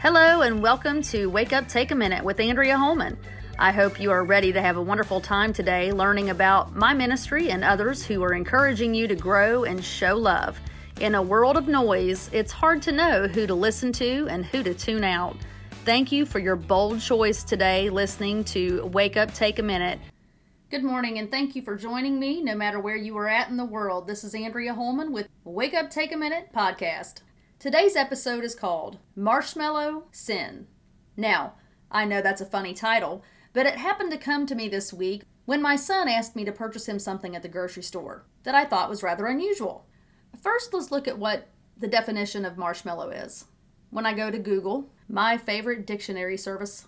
Hello, and welcome to Wake Up Take a Minute with Andrea Holman. I hope you are ready to have a wonderful time today learning about my ministry and others who are encouraging you to grow and show love. In a world of noise, it's hard to know who to listen to and who to tune out. Thank you for your bold choice today listening to Wake Up Take a Minute. Good morning, and thank you for joining me no matter where you are at in the world. This is Andrea Holman with Wake Up Take a Minute podcast. Today's episode is called Marshmallow Sin. Now, I know that's a funny title, but it happened to come to me this week when my son asked me to purchase him something at the grocery store that I thought was rather unusual. First, let's look at what the definition of marshmallow is. When I go to Google, my favorite dictionary service,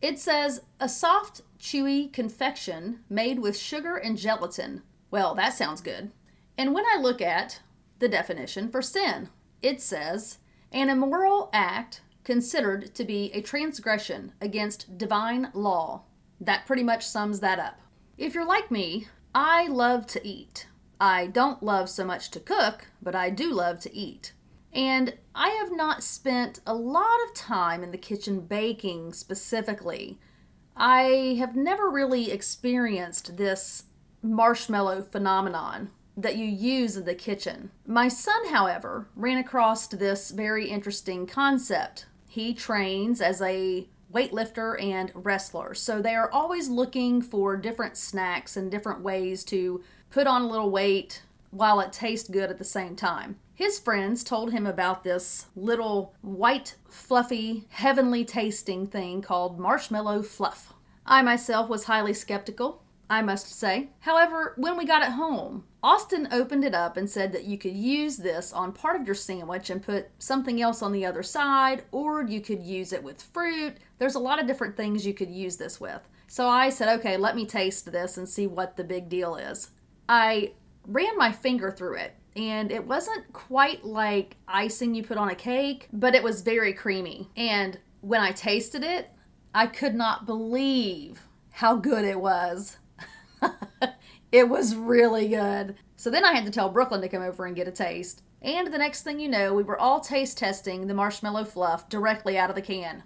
it says a soft, chewy confection made with sugar and gelatin. Well, that sounds good. And when I look at the definition for sin, it says, an immoral act considered to be a transgression against divine law. That pretty much sums that up. If you're like me, I love to eat. I don't love so much to cook, but I do love to eat. And I have not spent a lot of time in the kitchen baking specifically. I have never really experienced this marshmallow phenomenon that you use in the kitchen. My son, however, ran across this very interesting concept. He trains as a weightlifter and wrestler, so they are always looking for different snacks and different ways to put on a little weight while it tastes good at the same time. His friends told him about this little white, fluffy, heavenly tasting thing called marshmallow fluff. I myself was highly skeptical I must say. However, when we got it home, Austin opened it up and said that you could use this on part of your sandwich and put something else on the other side, or you could use it with fruit. There's a lot of different things you could use this with. So I said, okay, let me taste this and see what the big deal is. I ran my finger through it, and it wasn't quite like icing you put on a cake, but it was very creamy. And when I tasted it, I could not believe how good it was. It was really good. So then I had to tell Brooklyn to come over and get a taste. And the next thing you know, we were all taste testing the marshmallow fluff directly out of the can.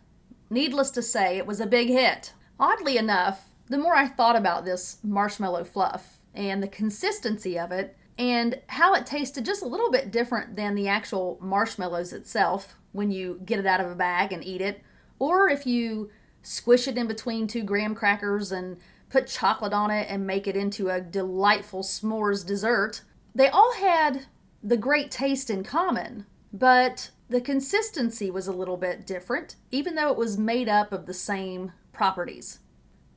Needless to say, it was a big hit. Oddly enough, the more I thought about this marshmallow fluff and the consistency of it, and how it tasted just a little bit different than the actual marshmallows itself when you get it out of a bag and eat it, or if you squish it in between two graham crackers and put chocolate on it, and make it into a delightful s'mores dessert. They all had the great taste in common, but the consistency was a little bit different, even though it was made up of the same properties.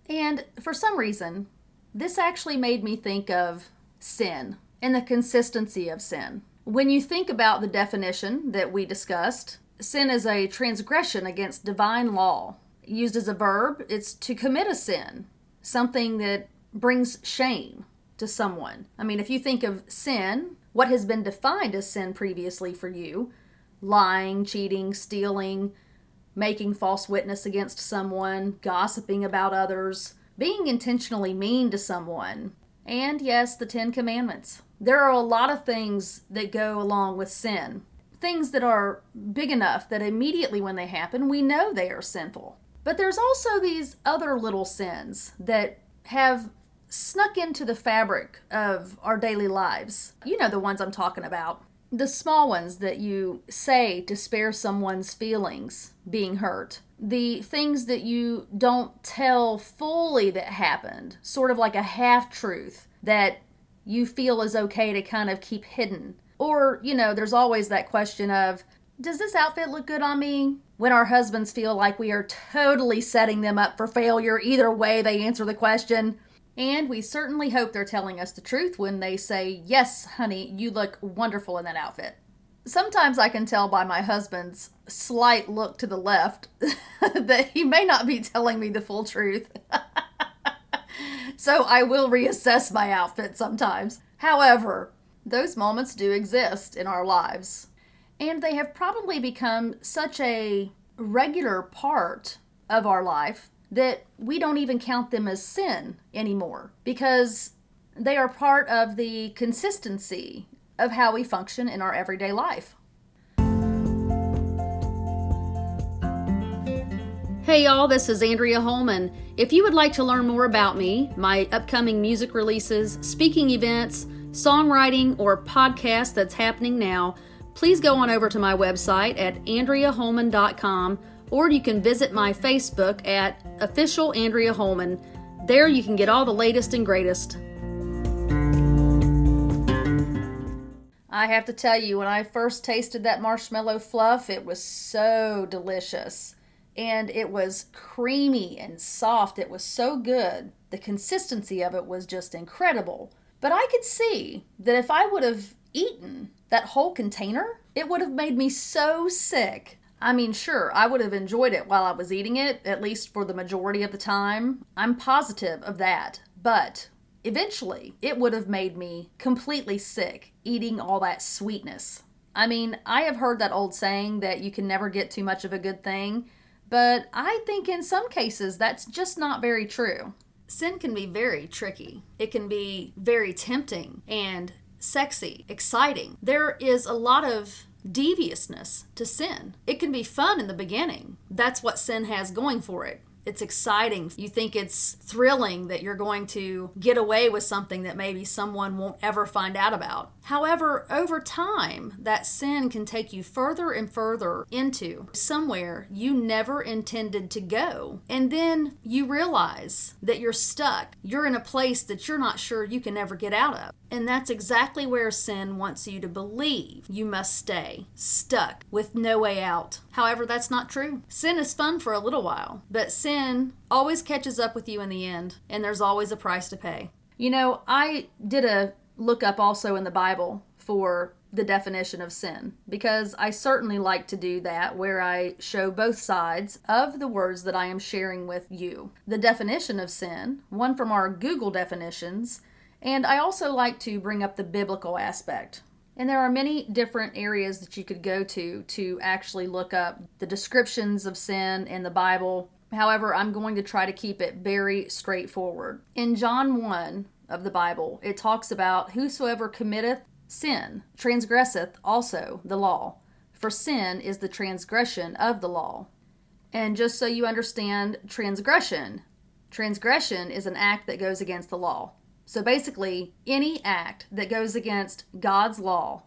And for some reason, this actually made me think of sin and the consistency of sin. When you think about the definition that we discussed, sin is a transgression against divine law. Used as a verb, it's to commit a sin, something that brings shame to someone. I mean, if you think of sin, what has been defined as sin previously for you lying, cheating, stealing, making false witness against someone, gossiping about others, being intentionally mean to someone, and yes, the Ten Commandments. There are a lot of things that go along with sin. Things that are big enough that immediately when they happen, we know they are sinful. But there's also these other little sins that have snuck into the fabric of our daily lives. You know the ones I'm talking about. The small ones that you say to spare someone's feelings being hurt. The things that you don't tell fully that happened, sort of like a half truth that you feel is okay to kind of keep hidden. Or, you know, there's always that question of, does this outfit look good on me? When our husbands feel like we are totally setting them up for failure, either way they answer the question. And we certainly hope they're telling us the truth when they say, Yes, honey, you look wonderful in that outfit. Sometimes I can tell by my husband's slight look to the left that he may not be telling me the full truth. so I will reassess my outfit sometimes. However, those moments do exist in our lives and they have probably become such a regular part of our life that we don't even count them as sin anymore because they are part of the consistency of how we function in our everyday life. Hey y'all, this is Andrea Holman. If you would like to learn more about me, my upcoming music releases, speaking events, songwriting, or podcast that's happening now, please go on over to my website at andreaholman.com or you can visit my Facebook at official Andrea Holman. There you can get all the latest and greatest. I have to tell you, when I first tasted that marshmallow fluff, it was so delicious and it was creamy and soft. It was so good. The consistency of it was just incredible. But I could see that if I would have eaten that whole container, it would have made me so sick. I mean, sure, I would have enjoyed it while I was eating it, at least for the majority of the time. I'm positive of that. But eventually, it would have made me completely sick eating all that sweetness. I mean, I have heard that old saying that you can never get too much of a good thing. But I think in some cases that's just not very true. Sin can be very tricky. It can be very tempting and sexy, exciting. There is a lot of deviousness to sin. It can be fun in the beginning. That's what sin has going for it it's exciting. You think it's thrilling that you're going to get away with something that maybe someone won't ever find out about. However, over time, that sin can take you further and further into somewhere you never intended to go. And then you realize that you're stuck. You're in a place that you're not sure you can ever get out of. And that's exactly where sin wants you to believe you must stay, stuck with no way out. However, that's not true. Sin is fun for a little while, but sin always catches up with you in the end, and there's always a price to pay. You know, I did a look up also in the Bible for the definition of sin because I certainly like to do that where I show both sides of the words that I am sharing with you. The definition of sin, one from our Google definitions, and I also like to bring up the biblical aspect. And there are many different areas that you could go to to actually look up the descriptions of sin in the Bible. However, I'm going to try to keep it very straightforward. In John 1 of the Bible, it talks about whosoever committeth sin transgresseth also the law, for sin is the transgression of the law. And just so you understand transgression, transgression is an act that goes against the law. So basically, any act that goes against God's law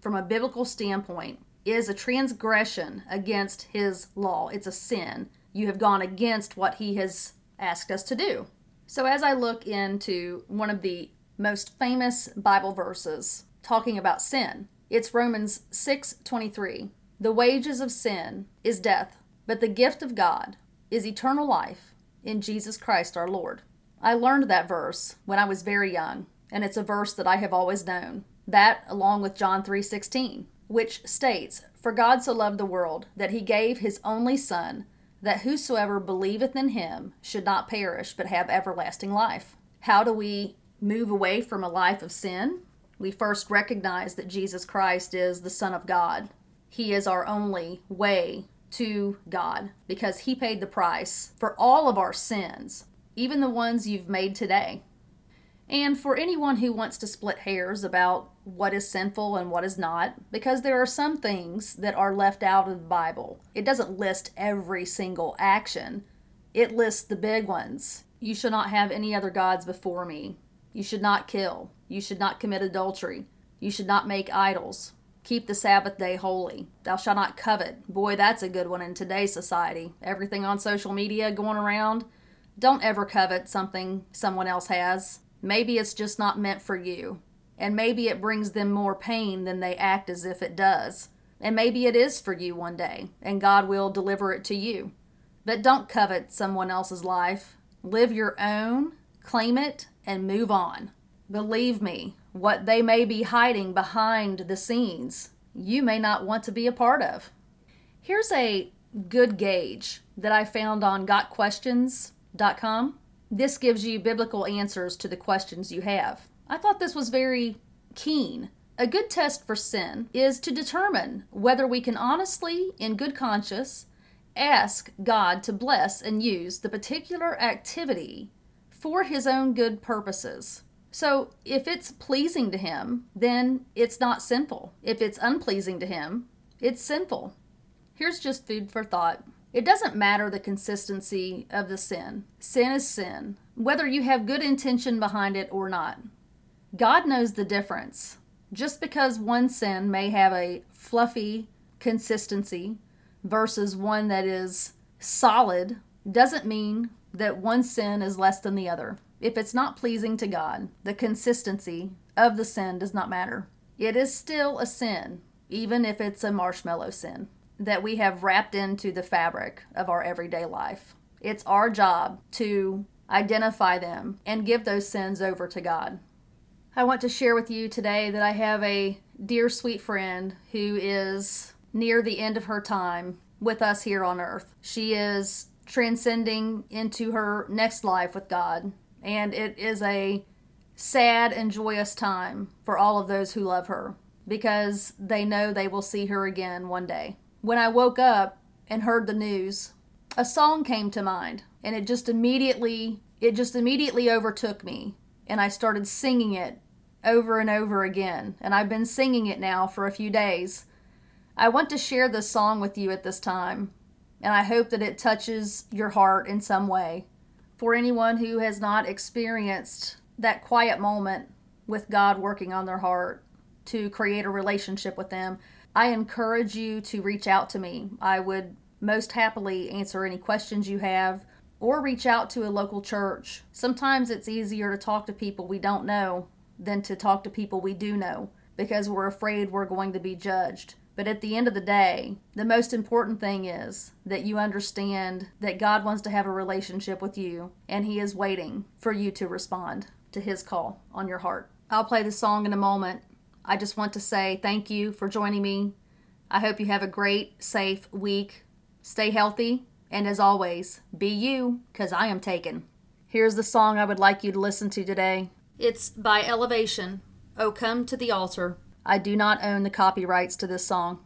from a biblical standpoint is a transgression against his law. It's a sin. You have gone against what he has asked us to do. So as I look into one of the most famous Bible verses talking about sin, it's Romans 6:23. The wages of sin is death, but the gift of God is eternal life in Jesus Christ our Lord. I learned that verse when I was very young, and it's a verse that I have always known. That along with John 3:16, which states, "For God so loved the world that he gave his only son, that whosoever believeth in him should not perish but have everlasting life." How do we move away from a life of sin? We first recognize that Jesus Christ is the Son of God. He is our only way to God because he paid the price for all of our sins even the ones you've made today. And for anyone who wants to split hairs about what is sinful and what is not, because there are some things that are left out of the Bible. It doesn't list every single action, it lists the big ones. You should not have any other gods before me. You should not kill. You should not commit adultery. You should not make idols. Keep the Sabbath day holy. Thou shalt not covet. Boy, that's a good one in today's society. Everything on social media going around don't ever covet something someone else has. Maybe it's just not meant for you. And maybe it brings them more pain than they act as if it does. And maybe it is for you one day, and God will deliver it to you. But don't covet someone else's life. Live your own, claim it, and move on. Believe me, what they may be hiding behind the scenes, you may not want to be a part of. Here's a good gauge that I found on Got Questions Com. This gives you biblical answers to the questions you have. I thought this was very keen. A good test for sin is to determine whether we can honestly, in good conscience, ask God to bless and use the particular activity for His own good purposes. So, if it's pleasing to Him, then it's not sinful. If it's unpleasing to Him, it's sinful. Here's just food for thought. It doesn't matter the consistency of the sin. Sin is sin, whether you have good intention behind it or not. God knows the difference. Just because one sin may have a fluffy consistency versus one that is solid doesn't mean that one sin is less than the other. If it's not pleasing to God, the consistency of the sin does not matter. It is still a sin, even if it's a marshmallow sin that we have wrapped into the fabric of our everyday life. It's our job to identify them and give those sins over to God. I want to share with you today that I have a dear, sweet friend who is near the end of her time with us here on earth. She is transcending into her next life with God, and it is a sad and joyous time for all of those who love her because they know they will see her again one day. When I woke up and heard the news, a song came to mind and it just immediately it just immediately overtook me and I started singing it over and over again and I've been singing it now for a few days. I want to share this song with you at this time and I hope that it touches your heart in some way. For anyone who has not experienced that quiet moment with God working on their heart to create a relationship with them, I encourage you to reach out to me. I would most happily answer any questions you have or reach out to a local church. Sometimes it's easier to talk to people we don't know than to talk to people we do know because we're afraid we're going to be judged. But at the end of the day, the most important thing is that you understand that God wants to have a relationship with you and He is waiting for you to respond to His call on your heart. I'll play the song in a moment, I just want to say thank you for joining me. I hope you have a great, safe week. Stay healthy, and as always, be you, because I am taken. Here's the song I would like you to listen to today. It's by Elevation. Oh, come to the altar. I do not own the copyrights to this song.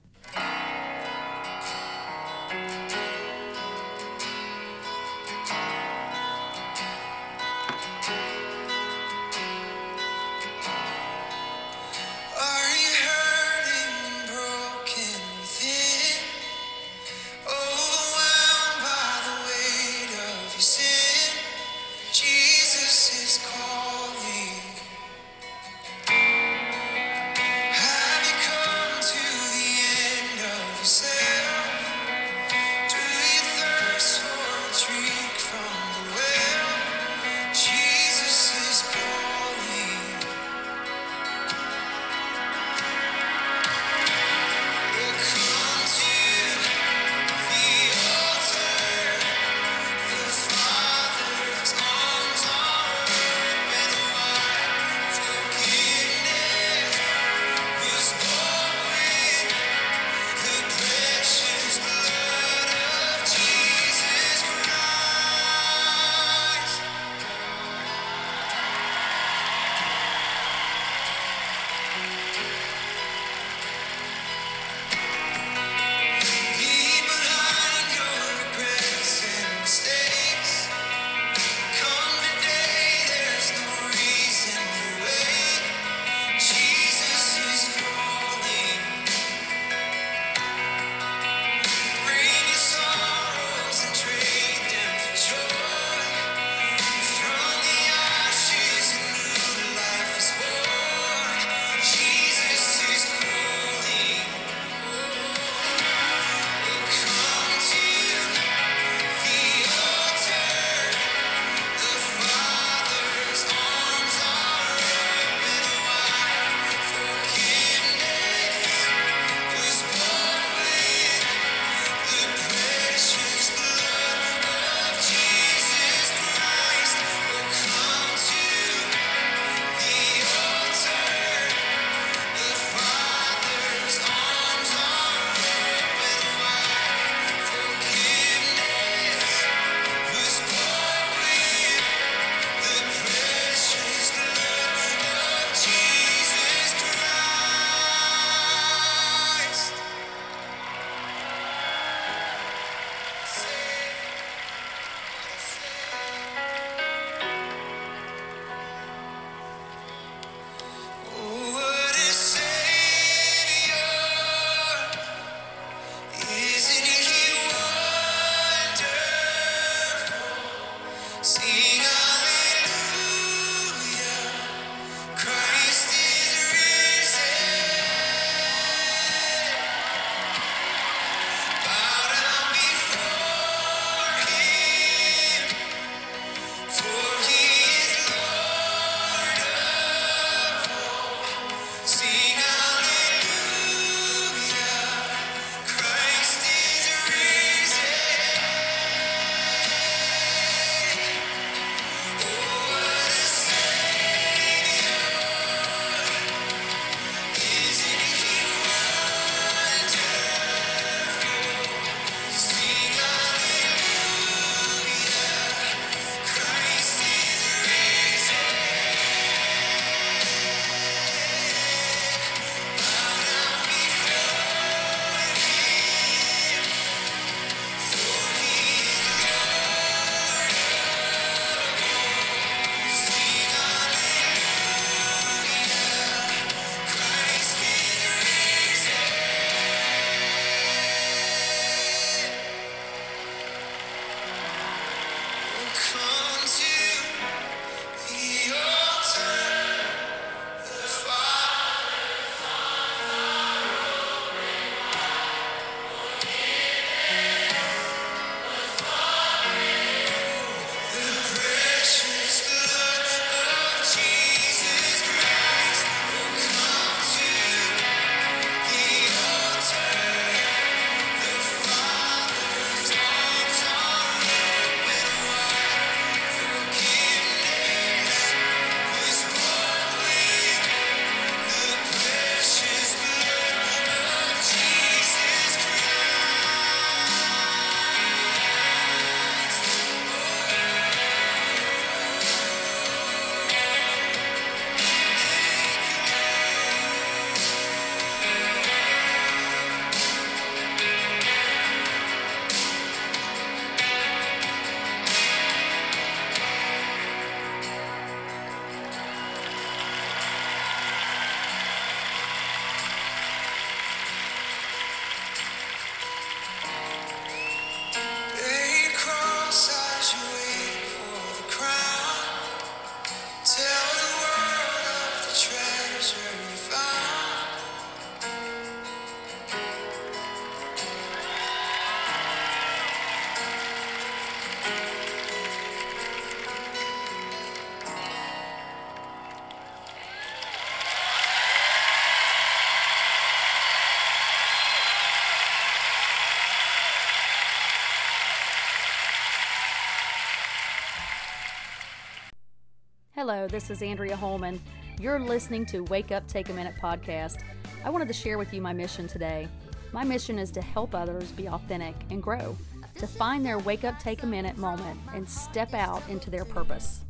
Hello, this is Andrea Holman. You're listening to Wake Up Take a Minute podcast. I wanted to share with you my mission today. My mission is to help others be authentic and grow, to find their wake up, take a minute moment and step out into their purpose.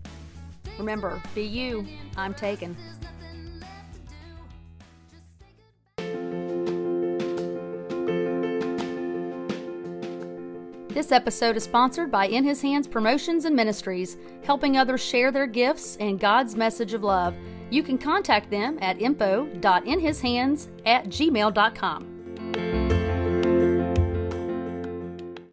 Remember, be you. I'm taken. This episode is sponsored by In His Hands Promotions and Ministries, helping others share their gifts and God's message of love. You can contact them at info.inhishands at gmail.com.